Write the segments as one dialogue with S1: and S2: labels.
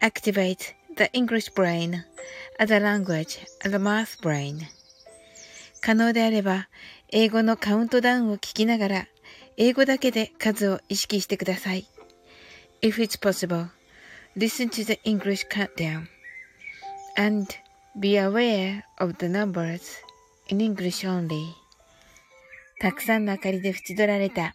S1: activate the English brain as a language as a math brain. 可能であれば、英語のカウントダウンを聞きながら、英語だけで数を意識してください。If it's possible, listen to the English countdown and be aware of the numbers in English only. たくさんの明かりで縁取られた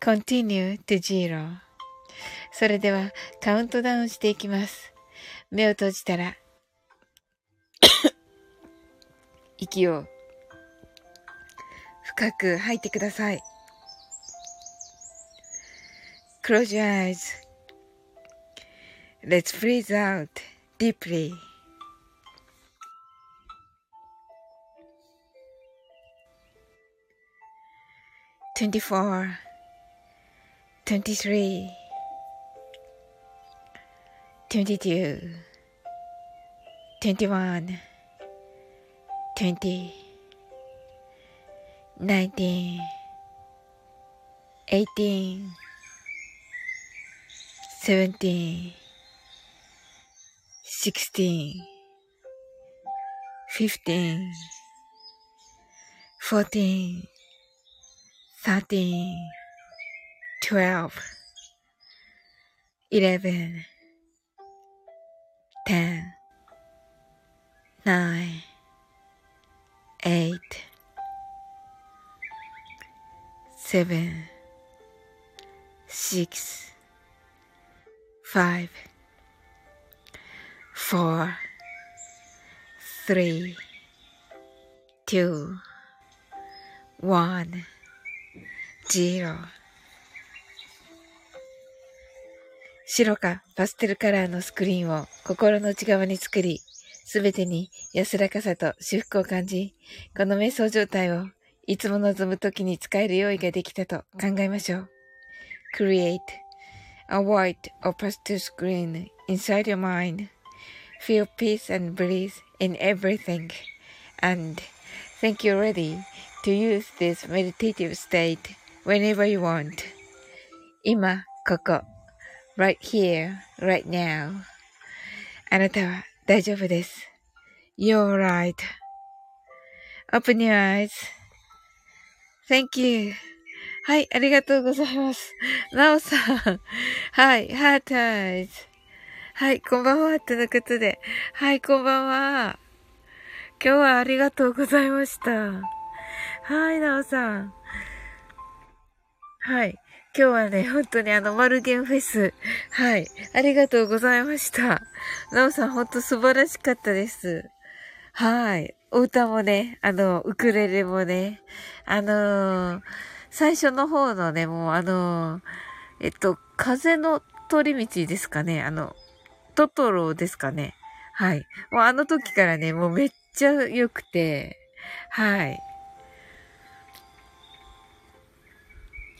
S1: continue to zero それではカウントダウンしていきます。目を閉じたら息を深く吐いてください。Close your eyes. Let's breathe out deeply. Twenty-four. 23 22 21 20 19 18 17 16 15 14 13 12 11 10 9 8 7 6 5 4 3 2 1 0白かパステルカラーのスクリーンを心の内側に作り、すべてに安らかさと修復を感じ、この瞑想状態をいつも望む時に使える用意ができたと考えましょう。Create a white or pastel screen inside your mind. Feel peace and breathe in everything. And think you're ready to use this meditative state whenever you want. 今、ここ。Right here, right now. あなたは大丈夫です。You're right.Open your eyes.Thank you. はい、ありがとうございます。なおさん。はい、ハートアイズ。はい、こんばんは、とのことで。はい、こんばんは。今日はありがとうございました。はい、なおさん。はい。今日はね、本当にあの、マルゲンフェス。はい。ありがとうございました。なおさん、本当素晴らしかったです。はい。お歌もね、あの、ウクレレもね、あのー、最初の方のね、もうあのー、えっと、風の通り道ですかね。あの、トトロですかね。はい。もうあの時からね、もうめっちゃ良くて、はい。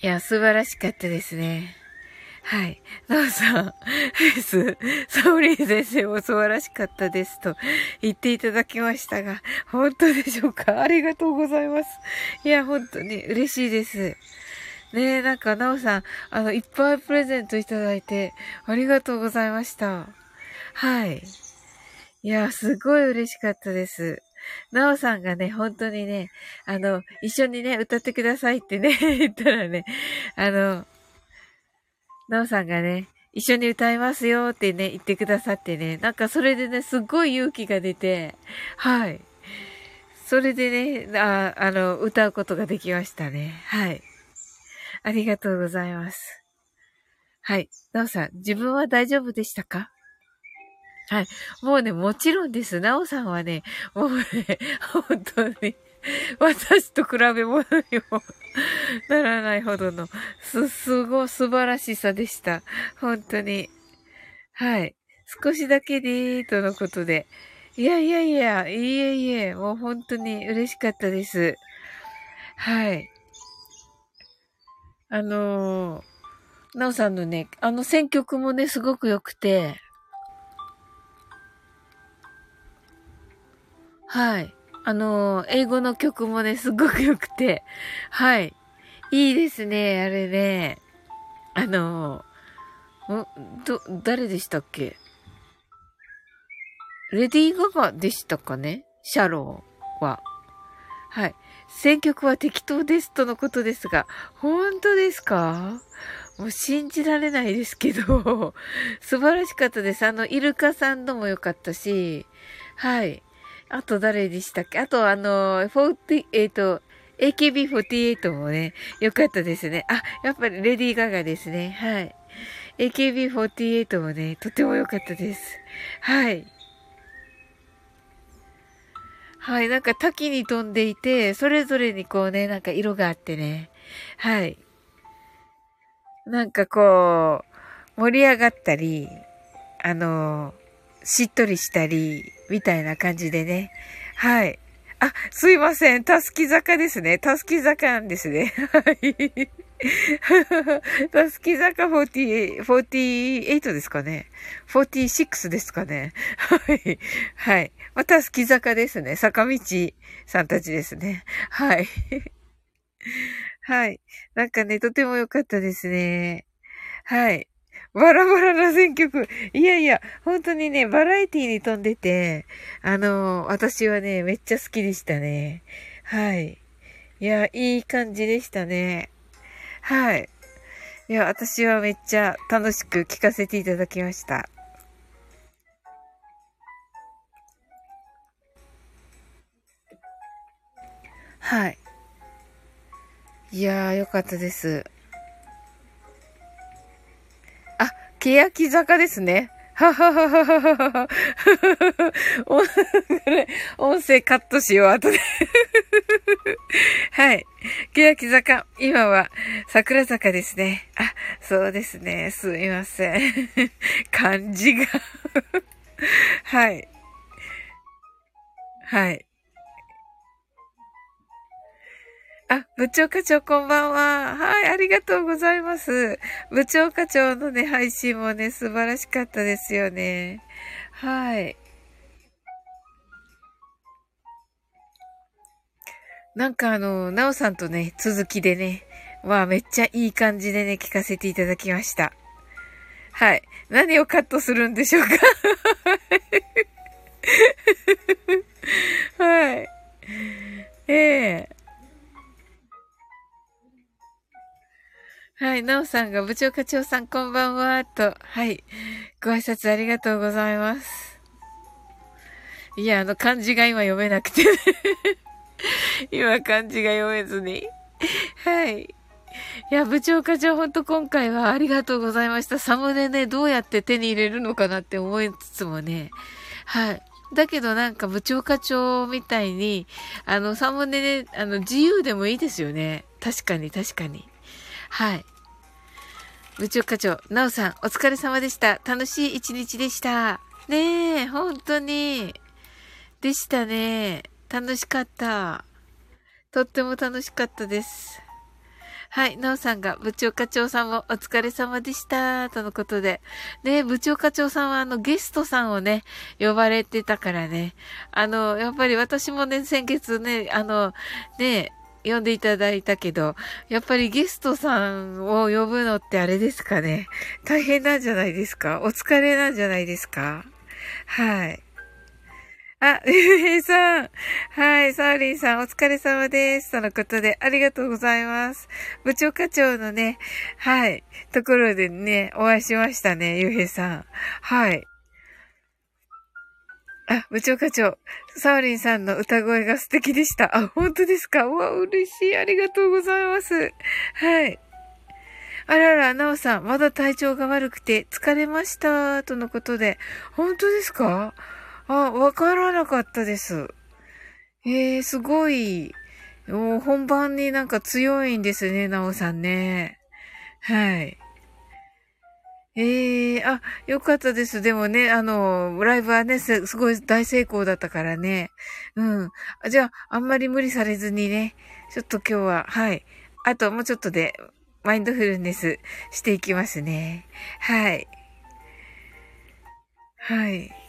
S1: いや、素晴らしかったですね。はい。なおさん、フェス、サオリー先生も素晴らしかったですと言っていただきましたが、本当でしょうか？ありがとうございます。いや、本当に嬉しいです。ねえ、なんか、なおさん、あの、いっぱいプレゼントいただいて、ありがとうございました。はい。いや、すごい嬉しかったです。なおさんがね、本当にね、あの、一緒にね、歌ってくださいってね、言ったらね、あの、なおさんがね、一緒に歌いますよってね、言ってくださってね。なんかそれでね、すっごい勇気が出て、はい。それでね、あ、あの、歌うことができましたね。はい。ありがとうございます。はい。なおさん、自分は大丈夫でしたか？はい。もうね、もちろんです。なおさんはね、もうね、本当に、私と比べ物にもならないほどの、す、すご素晴らしさでした。本当に。はい。少しだけでーとのことで。いやいやいや、いえいえ、もう本当に嬉しかったです。はい。あのー、なおさんのね、あの選曲もね、すごく良くて、はい。あのー、英語の曲もね、すごく良くて、はい。いいですね、あれね。あのー、ど、誰でしたっけ？レディー・ガガでしたかね？シャローは。はい。選曲は適当ですとのことですが、本当ですか？もう信じられないですけど、素晴らしかったです。あの、イルカさんのも良かったし、はい。あと誰でしたっけ？あとあの、40、えっ、ー、と、AKB48 もね、良かったですね。あ、やっぱりレディー・ガガですね。はい。AKB48 もね、とても良かったです。はい。はい、なんか滝に飛んでいて、それぞれにこうね、なんか色があってね。はい。なんかこう、盛り上がったり、あの、しっとりしたり、みたいな感じでね。はい。あ、すいません。たすき坂ですね。たすき坂ですね。はい。たすき坂48、48ですかね。46ですかね。はい。はい。ま、たすき坂ですね。坂道さんたちですね。はい。はい。なんかね、とても良かったですね。はい。バラバラな選曲。いやいや、本当にね、バラエティに飛んでて、あの、私はね、めっちゃ好きでしたね。はい。いや、いい感じでしたね。はい。いや、私はめっちゃ楽しく聞かせていただきました。はい。いやー、よかったです。欅坂ですね。ははははははは。音声カットしよう、後ではい。欅坂。今は桜坂ですね。あ、そうですね。すみません。漢字がはい。はい。あ、部長課長こんばんは。はい、ありがとうございます。部長課長のね、配信もね、素晴らしかったですよね。はい。なんかあの、なおさんとね、続きでね、まあめっちゃいい感じでね、聞かせていただきました。はい。何をカットするんでしょうかはい。ええーはい、なおさんが部長課長さんこんばんは、と、はい、ご挨拶ありがとうございます。いや、あの漢字が今読めなくてね 今漢字が読めずにはい。いや、部長課長ほんと今回はありがとうございました。サムネね、どうやって手に入れるのかなって思いつつもね。はい。だけどなんか部長課長みたいに、あの、サムネね、あの、自由でもいいですよね。確かに確かに。はい。部長課長、なおさん、お疲れ様でした。楽しい一日でした。ねえ、本当に。でしたね。楽しかった。とっても楽しかったです。はい。なおさんが、部長課長さんもお疲れ様でした。とのことで。ね部長課長さんはあのゲストさんをね、呼ばれてたからね。あの、やっぱり私もね、先月ね、あの、ね、呼んでいただいたけど、やっぱりゲストさんを呼ぶのってあれですかね。大変なんじゃないですか？お疲れなんじゃないですか？はい。あ、ゆうへいさん。はい、サーリンさん、お疲れ様です。とのことで、ありがとうございます。部長課長のね、はい、ところでね、お会いしましたね、ゆうへいさん。はい。あ、部長課長、サーリンさんの歌声が素敵でした。あ、本当ですか？うわ、嬉しい。ありがとうございます。はい。あらら、なおさん、まだ体調が悪くて疲れました、とのことで。本当ですか？あ、わからなかったです。えー、すごい。もう本番になんか強いんですね、なおさんね。はい。ええー、あ、よかったです。でもね、あの、ライブはね、すごい大成功だったからね。うん。じゃあ、あんまり無理されずにね、ちょっと今日は、はい。あともうちょっとで、マインドフルネスしていきますね。はい。はい。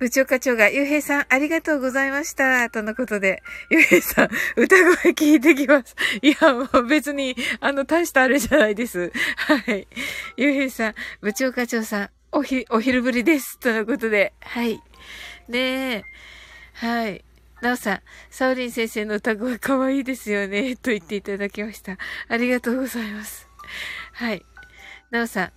S1: 部長課長が、ゆうへいさん、ありがとうございました。とのことで、ゆうへいさん、歌声聞いてきます。いや、もう別に、あの、大したあれじゃないです。はい。ゆうへいさん、部長課長さん、おひ、お昼ぶりです。とのことで、はい。ねえ。はい。なおさん、サウリン先生の歌声可愛いですよね。と言っていただきました。ありがとうございます。はい。なおさん、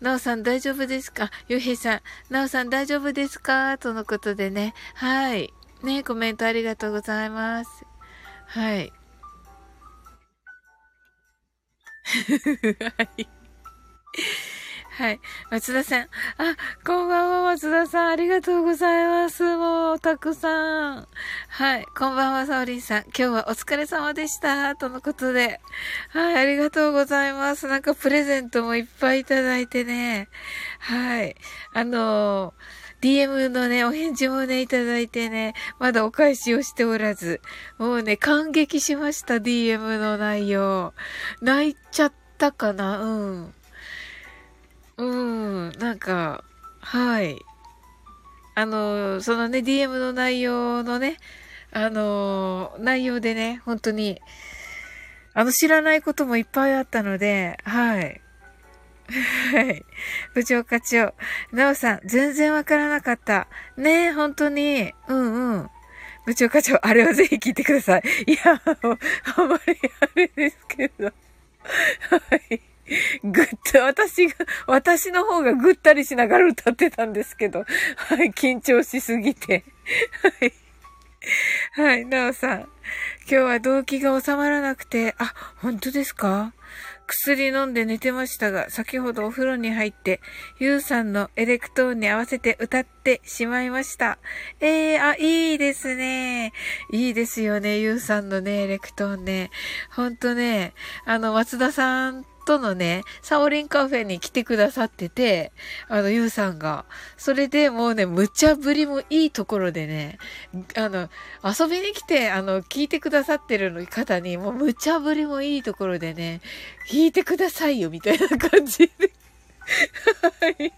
S1: なおさん大丈夫ですか？ゆうへいさん、なおさん大丈夫ですか？とのことでね。はい。ね、コメントありがとうございます。はい。はい。はい。松田さん。あ、こんばんは、松田さん。ありがとうございます。もう、たくさん。はい。こんばんは、サオリンさん。今日はお疲れ様でした。とのことで。はい。ありがとうございます。なんかプレゼントもいっぱいいただいてね。はい。あのー DM のね、お返事もね、いただいてね、まだお返しをしておらず、もうね、感激しました、DM の内容。泣いちゃったかな？うん。うん、なんか、はい。あの、そのね、DM の内容のね、あの、内容でね、本当に、あの、知らないこともいっぱいあったので、はい。はい。部長課長。なおさん、全然わからなかった。ねえ、本当に。うんうん。部長課長、あれはぜひ聞いてください。いや、あんまりあれですけど。はい。ぐっと、私が、私の方がぐったりしながら歌ってたんですけど、はい、緊張しすぎて。はい。はい、なおさん。今日は動機が収まらなくて、あ、本当ですか？薬飲んで寝てましたが、先ほどお風呂に入って、ゆうさんのエレクトーンに合わせて歌ってしまいました。ええー、あ、いいですね。いいですよね、ゆうさんのね、エレクトーンね。ほんとね、あの、松田さんとのね、サオリンカフェに来てくださってて、あの、ゆうさんが。それでもうね、無茶ぶりもいいところでね、あの、遊びに来て、あの、聞いてくださってる方に、もう無茶ぶりもいいところでね、聞いてくださいよ、みたいな感じで。はい。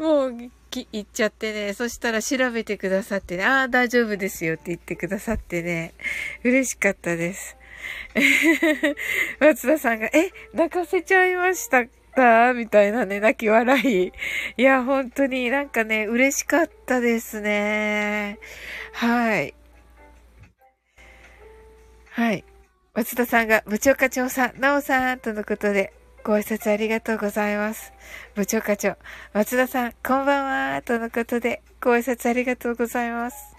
S1: もう、き、言っちゃってね、そしたら調べてくださってね、ああ、大丈夫ですよって言ってくださってね、嬉しかったです。松田さんが、え、泣かせちゃいました？かみたいなね、泣き笑い。いや、本当になんかね、嬉しかったですね。はい。はい。松田さんが、部長課長さん、なおさん、とのことで、ご挨拶ありがとうございます。部長課長、松田さん、こんばんは、とのことで、ご挨拶ありがとうございます。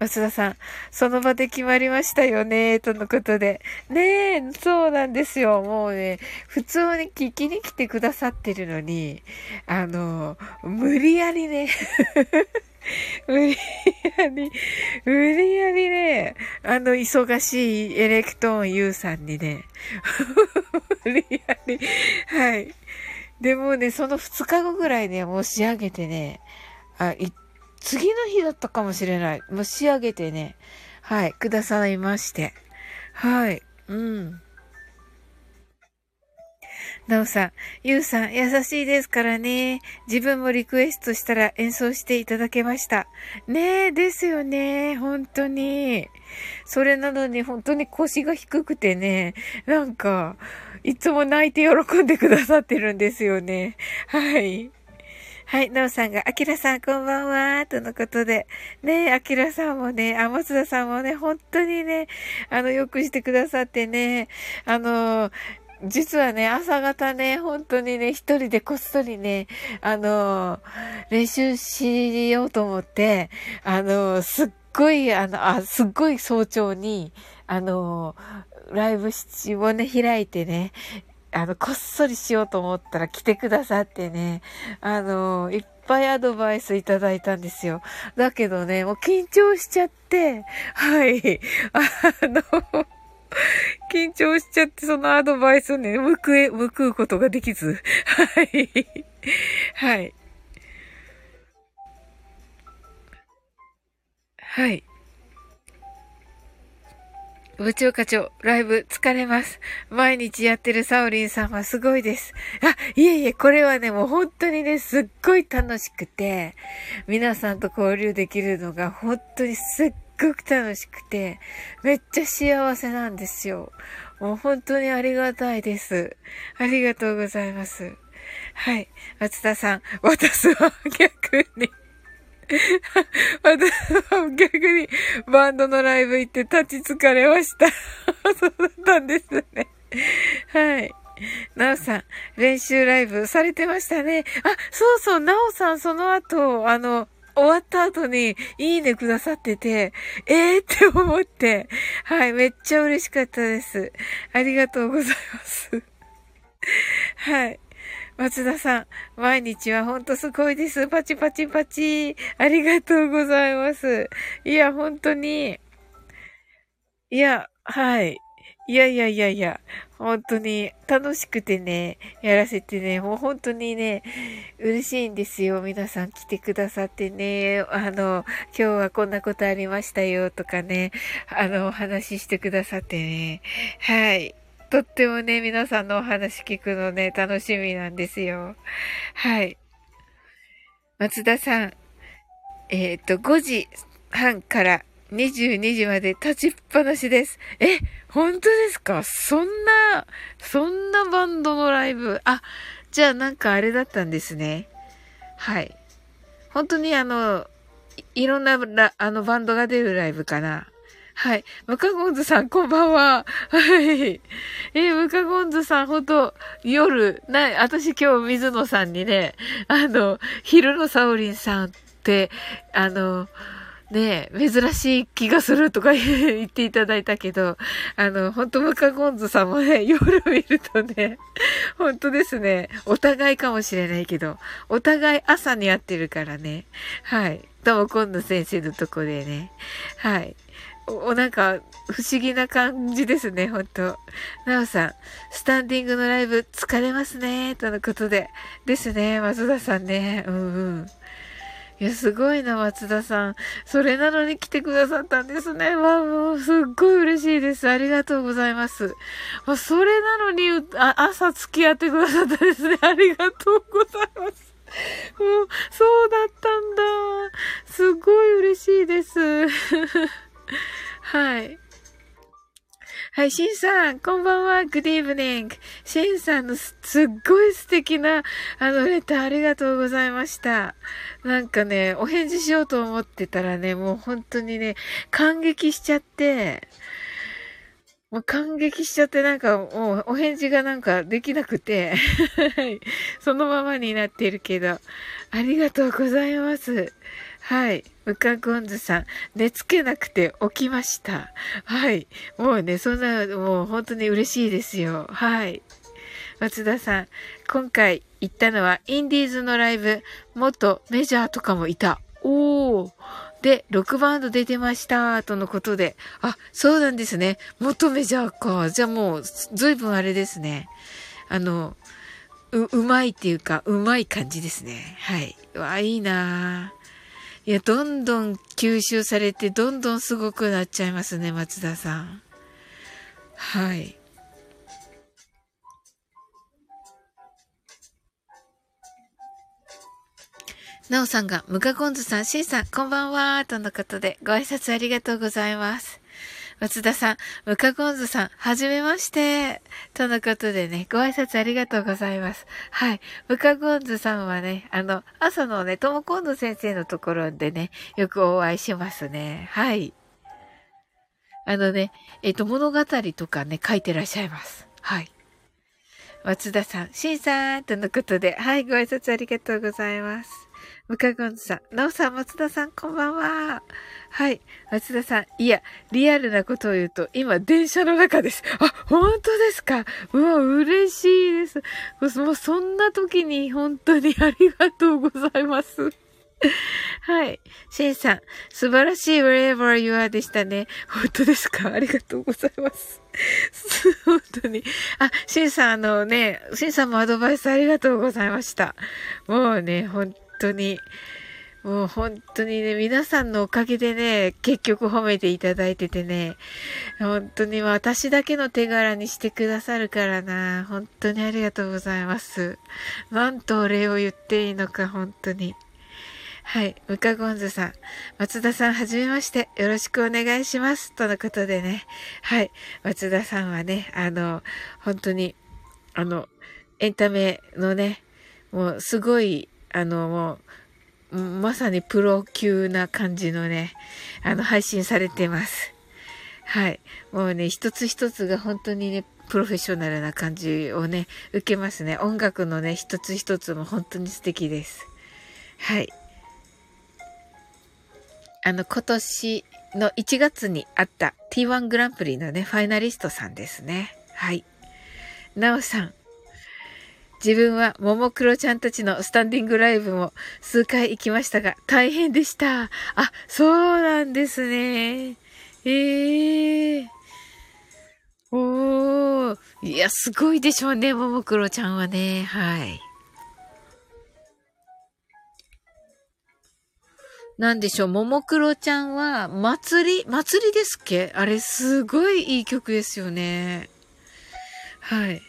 S1: 松田さん、その場で決まりましたよね、とのことで。ねえ、そうなんですよ。もうね、普通に聞きに来てくださってるのに、あの、無理やりね、無理やり、無理やりね、あの、忙しいエレクトーン U さんにね、無理やり、はい。でもね、その2日後ぐらいね、もう仕上げてね、あ、行っ次の日だったかもしれない。もう仕上げてね、はい、くださいまして。はい、うん。なおさん、ゆうさん、優しいですからね。自分もリクエストしたら演奏していただけました。ねえ、ですよね。本当に。それなのに本当に腰が低くてね、なんか、いつも泣いて喜んでくださってるんですよね。はい。はい、なおさんが、あきらさんこんばんは、とのことで。ねあきらさんもね、あ、松田さんもね、本当にね、あの、よくしてくださってね、あの、実はね、朝方ね、本当にね、一人でこっそりね、あの、練習しようと思って、あの、すっごい、あの、あ、すっごい早朝に、あの、ライブをね、開いてね、あの、こっそりしようと思ったら来てくださってね、あの、いっぱいアドバイスいただいたんですよ。だけどね、もう緊張しちゃって、はい、あの、緊張しちゃって、そのアドバイスをね、報え、報うことができず、はい、はい。はい。部長課長、ライブ疲れます。毎日やってるサオリンさんはすごいです。あ、いえいえ、これはね、もう本当にね、すっごい楽しくて、皆さんと交流できるのが本当にすっごく楽しくて、めっちゃ幸せなんですよ。もう本当にありがたいです。ありがとうございます。はい。松田さん、私は逆に 私は逆にバンドのライブ行って立ち疲れました。そうだったんですね。はい。なおさん、練習ライブされてましたね。あ、そうそう、なおさんその後、あの、終わった後に、いいねくださってて、えー？って思って、はい、めっちゃ嬉しかったです。ありがとうございます。はい。松田さん、毎日はほんとすごいです。パチパチパチ。ありがとうございます。いや、本当に。いや、はい。いやいやいやいや、本当に楽しくてね、やらせてね、もう本当にね、嬉しいんですよ。皆さん来てくださってね、あの、今日はこんなことありましたよとかね、あの、お話ししてくださってね、はい。とってもね、皆さんのお話聞くのね、楽しみなんですよ。はい。松田さん、えっ、と、5時半から22時まで立ちっぱなしです。え、本当ですか？そんな、そんなバンドのライブ？あ、じゃあなんかあれだったんですね。はい。本当にあの、いろんなあのバンドが出るライブかな。はい。ムカゴンズさん、こんばんは。はい。えムカゴンズさん、ほんと、夜、な、私今日水野さんにね、あの、昼のサオリンさんって、あの、ね珍しい気がするとか 言っていただいたけど、あの、本当ムカゴンズさんもね、夜見るとね、本当ですね、お互いかもしれないけど、お互い朝に会ってるからね、はい。とも今度先生のとこでね、はい。お、なんか、不思議な感じですね、ほんと。なおさん、スタンディングのライブ疲れますね、とのことで。ですね、松田さんね。うんうん。いや、すごいな、松田さん。それなのに来てくださったんですね。わあ、もう、すっごい嬉しいです。ありがとうございます。あ、それなのに、あ、朝付き合ってくださったですね。ありがとうございます。もう、そうだったんだ。すごい嬉しいです。はい。はい、シンさん、こんばんは。Good evening. シンさんのすっごい素敵な、あの、レターありがとうございました。なんかね、お返事しようと思ってたらね、もう本当にね、感激しちゃって、もう感激しちゃってなんかもうお返事がなんかできなくて そのままになってるけど、ありがとうございます。はい。ムカゴンズさん、寝つけなくて起きました。はい。もうね、そんな、もう本当に嬉しいですよ。はい。松田さん、今回行ったのはインディーズのライブ、元メジャーとかもいた。おー。で、6バンド出てました、とのことで。あ、そうなんですね。元メジャーか。じゃあもう、ずいぶんあれですね。あの、う、うまいっていうか、うまい感じですね。はい。わ、いいなぁ。いや、どんどん吸収されて、どんどんすごくなっちゃいますね、松田さん。はい。なおさんが、ムカゴンズさん、シンさん、こんばんは、とのことで、ご挨拶ありがとうございます。松田さん、ムカゴンズさん、はじめまして。とのことでね、ご挨拶ありがとうございます。はい。ムカゴンズさんはね、あの、朝のね、ともこんず先生のところでね、よくお会いしますね。はい。あのね、えっ、と、物語とかね、書いてらっしゃいます。はい。松田さん、しんさんとのことで、はい、ご挨拶ありがとうございます。ムカゴンズさん、なおさん、松田さん、こんばんは。はい。松田さん、いや、リアルなことを言うと、今、電車の中です。あ、本当ですか？うわ、嬉しいです。もう、そんな時に、本当にありがとうございます。はい。シンさん、素晴らしい wherever you are でしたね。本当ですか？ありがとうございます。本当に。あ、シンさん、あのね、シンさんもアドバイスありがとうございました。もうね、本当に、もう本当にね、皆さんのおかげでね、結局褒めていただいててね、本当に私だけの手柄にしてくださるからな、本当にありがとうございます。なんとお礼を言っていいのか、本当に。はい。ムカゴンズさん。松田さん、はじめまして。よろしくお願いします。とのことでね。はい。松田さんはね、あの、本当に、あの、エンタメのね、もうすごい、あの、もう、まさにプロ級な感じのね、あの、配信されてます。はい。もうね、一つ一つが本当にね、プロフェッショナルな感じをね、受けますね。音楽のね、一つ一つも本当に素敵です。はい。あの、今年の1月にあった T1 グランプリのね、ファイナリストさんですね。はい。なおさん。自分はももクロちゃんたちのスタンディングライブも数回行きましたが、大変でした。あ、そうなんですね。ええー。おー。いや、すごいでしょうね、ももクロちゃんはね。はい。なんでしょう、ももクロちゃんは、祭り、祭りですっけ？あれ、すごいいい曲ですよね。はい。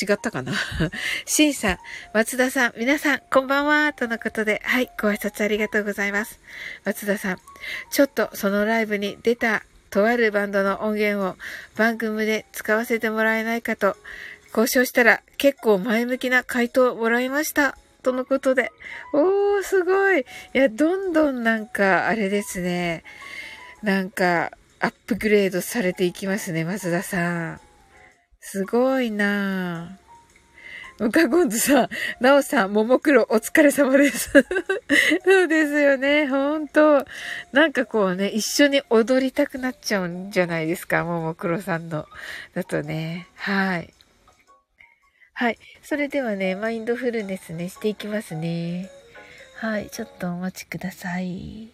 S1: 違ったかな？シンさん、松田さん、皆さん、こんばんは、とのことで、はい、ご挨拶ありがとうございます。松田さん、ちょっとそのライブに出た、とあるバンドの音源を番組で使わせてもらえないかと、交渉したら結構前向きな回答をもらいました。とのことで。おー、すごい。いや、どんどんなんか、あれですね。なんか、アップグレードされていきますね、松田さん。すごいなぁ。ムカゴンズさん、ナオさん、ももクロ、お疲れ様です。そうですよね、ほんと。なんかこうね、一緒に踊りたくなっちゃうんじゃないですか、ももクロさんの。だとね。はい。はい。それではね、マインドフルネスね、していきますね。はい。ちょっとお待ちください。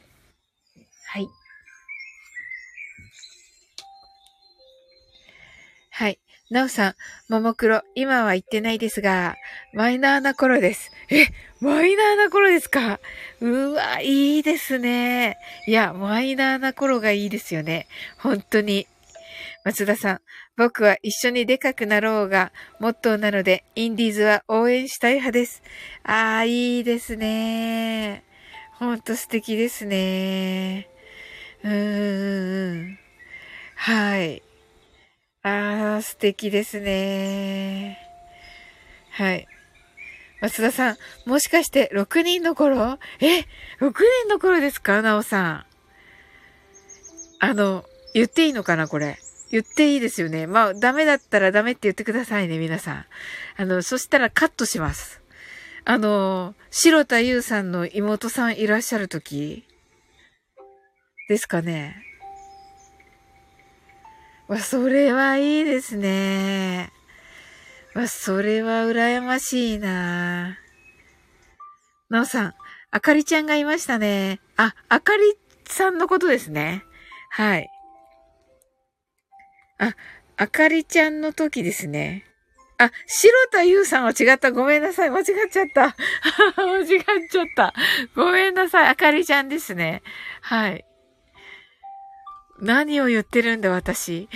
S1: はい。はい。なおさん、ももクロ、今は言ってないですが、マイナーな頃です。え、マイナーな頃ですか？うわ、いいですね。いや、マイナーな頃がいいですよね。本当に。松田さん、僕は一緒にでかくなろうが、モットーなので、インディーズは応援したい派です。ああ、いいですね。ほんと素敵ですね。うーん。はい。ああ、素敵ですね。はい。松田さん、もしかして6人の頃？え ?6 人の頃ですか？なおさん。あの、言っていいのかなこれ？言っていいですよね。まあ、ダメだったらダメって言ってくださいね、皆さん。あの、そしたらカットします。あの、白田優さんの妹さんいらっしゃるときですかね？わ、それはいいですね。わ、それは羨ましいな。なおさん、あかりちゃんがいましたね。あ、あかりさんのことですね。はい。あ、あかりちゃんの時ですね。あ、白田優さんは違った。ごめんなさい。間違っちゃった。間違っちゃった。ごめんなさい。あかりちゃんですね。はい。何を言ってるんだ、私。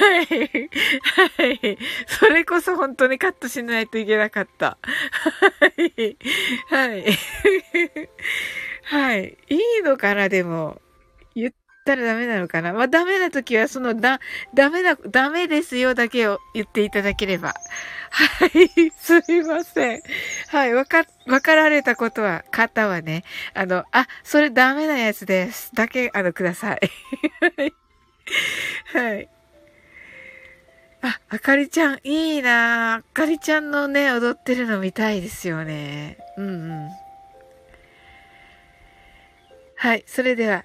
S1: はい。はい。それこそ本当にカットしないといけなかった。はい。はい。はい。いいのかな、でも。言っったらダメなのかな？まあ、ダメな時は、その、だ、ダメな、ダメですよだけを言っていただければ。はい、すいません。はい、わか、わかられたことは、方はね、あの、あ、それダメなやつです。だけ、あの、ください。はい。あ、あかりちゃん、いいなあかりちゃんのね、踊ってるの見たいですよね。うんうん。はい。それでは、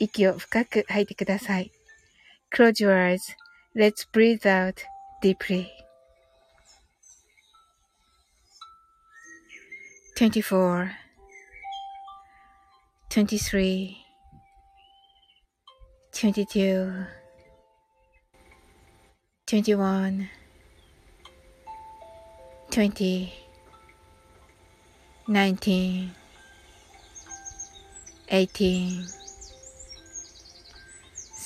S1: 息を深く吐いてください。Close your eyes. Let's breathe out deeply. 24 23 22 21 20 19 18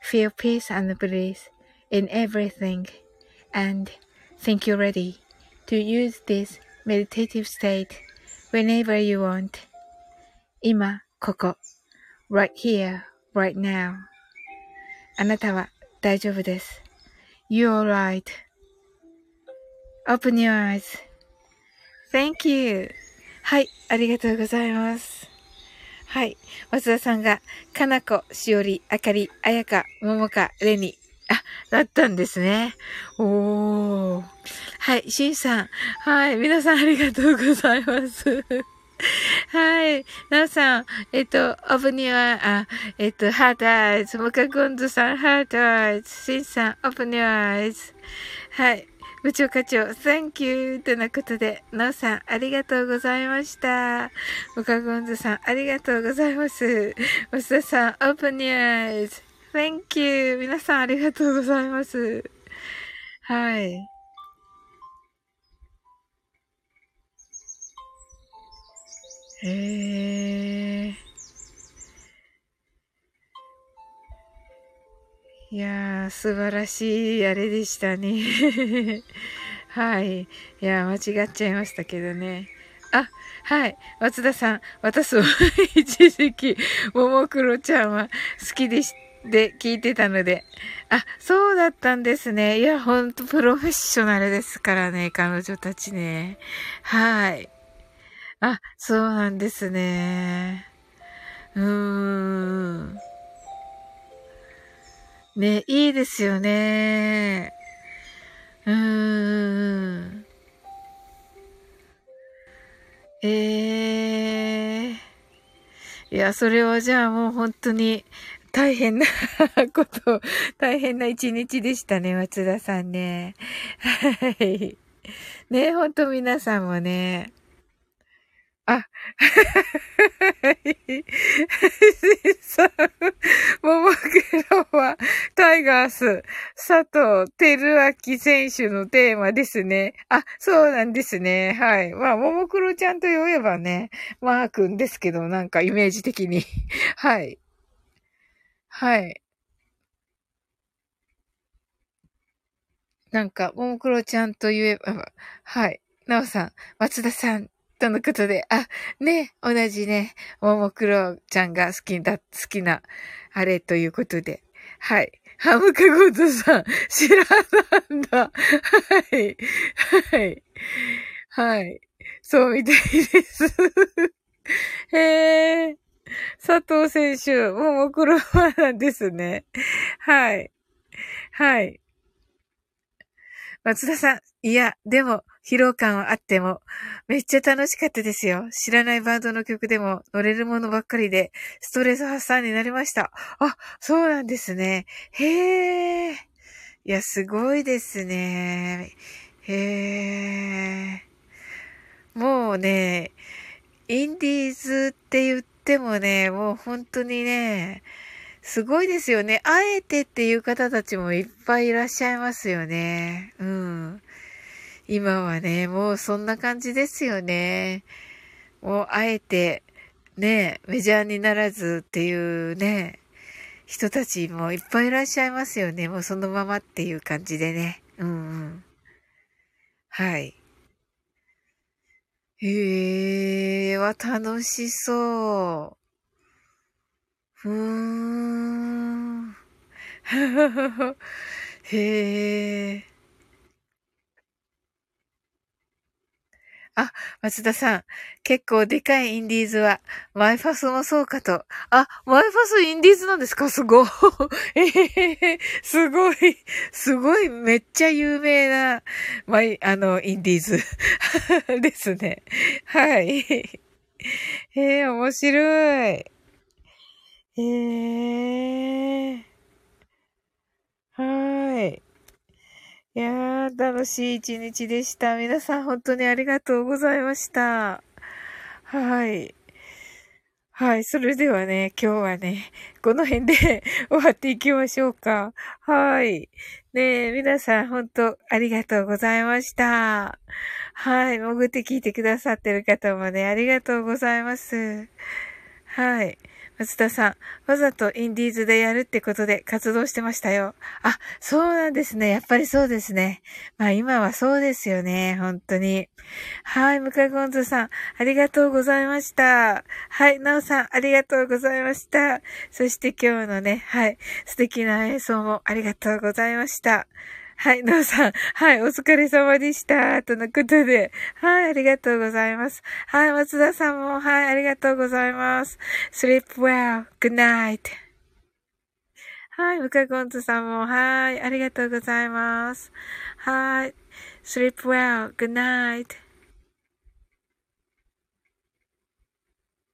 S1: Feel peace and bliss in everything and think you're ready to use this meditative state whenever you want. 今、ここ。right here, right now. あなたは大丈夫です。You're right.Open your eyes.Thank you. はい、ありがとうございます。 はい。松田さんが、かなこ、しおり、あかり、あやか、ももか、れに。あ、だったんですね。おー。はい、しんさん。はい、皆さんありがとうございます。はい。なおさん、えっと、オブニは、あ、えっと、ハートアイズ。モカゴンズさん、ハートアイズ。シンさん、オブニアイズ。はい。部長課長、Thank you! とのことで、なおさん、ありがとうございました。モカゴンズさん、ありがとうございます。マスダさん、オープニアイズ。Thank you! 皆さん、ありがとうございます。はい。へえ。いやー、素晴らしいあれでしたね。はい。いやー、間違っちゃいましたけどね。あ、はい。松田さん、私は一時期、ももクロちゃんは好きでしで聞いてたので。あ、そうだったんですね。いや、ほんとプロフェッショナルですからね、彼女たちね。はい。あ、そうなんですね。うーん。ね、いいですよね。うーん。ええー。いや、それはじゃあもう本当に大変な こと、大変な一日でしたね、松田さんね。はい。ね、ほんと皆さんもね。あ、はい。さん、ももクロは、タイガース、佐藤輝明選手のテーマですね。あ、そうなんですね。はい。まあ、ももクロちゃんと言えばね、マー君ですけど、なんかイメージ的に。はい。はい。なんか、ももクロちゃんと言えば、はい。なおさん、松田さん、とのことで、あ、ね、同じね、ももクロちゃんが好きだ、好きな、あれということで、はい。ハムカゴズさん、知らなんだ。はい。はい。はい。そうみたいです。へえ。佐藤選手、ももクロなんですね。はい。はい。松田さん、いや、でも、疲労感はあっても、めっちゃ楽しかったですよ。知らないバンドの曲でも乗れるものばっかりで、ストレス発散になりました。あ、そうなんですね。へえ。いや、すごいですね。へえ。もうね、インディーズって言ってもね、もう本当にね、すごいですよね。あえてっていう方たちもいっぱいいらっしゃいますよね。うん。今はね、もうそんな感じですよね。もうあえて、ね、メジャーにならずっていうね、人たちもいっぱいいらっしゃいますよね。もうそのままっていう感じでね。うんうん。はい。へえ、は楽しそう。ふーん。へえ。あ、松田さん。結構でかいインディーズは、マイファスもそうかと。あ、マイファスインディーズなんですか？すごい。えー、すごい、すごい、めっちゃ有名な、マイ、あの、インディーズ ですね。はい。えー、面白い。えー。はい。いやー、楽しい一日でした。皆さん本当にありがとうございました。はい。はい。それではね、今日はね、この辺で 終わっていきましょうか。はい。ね皆さん本当ありがとうございました。はい。潜って聞いてくださってる方もね、ありがとうございます。はい。松田さん、わざとインディーズでやるってことで活動してましたよ。あ、そうなんですね。やっぱりそうですね。まあ今はそうですよね。本当に。はい、ムカゴンズさん、ありがとうございました。はい、ナオさん、ありがとうございました。そして今日のね、はい、素敵な演奏もありがとうございました。はい、のうさん。はい、お疲れ様でした。とのことで。はい、ありがとうございます。はい、松田さんも、はい、ありがとうございます。sleep well. good night. はい、ムカゴンズさんも、はい、ありがとうございます。はい、sleep well. good night.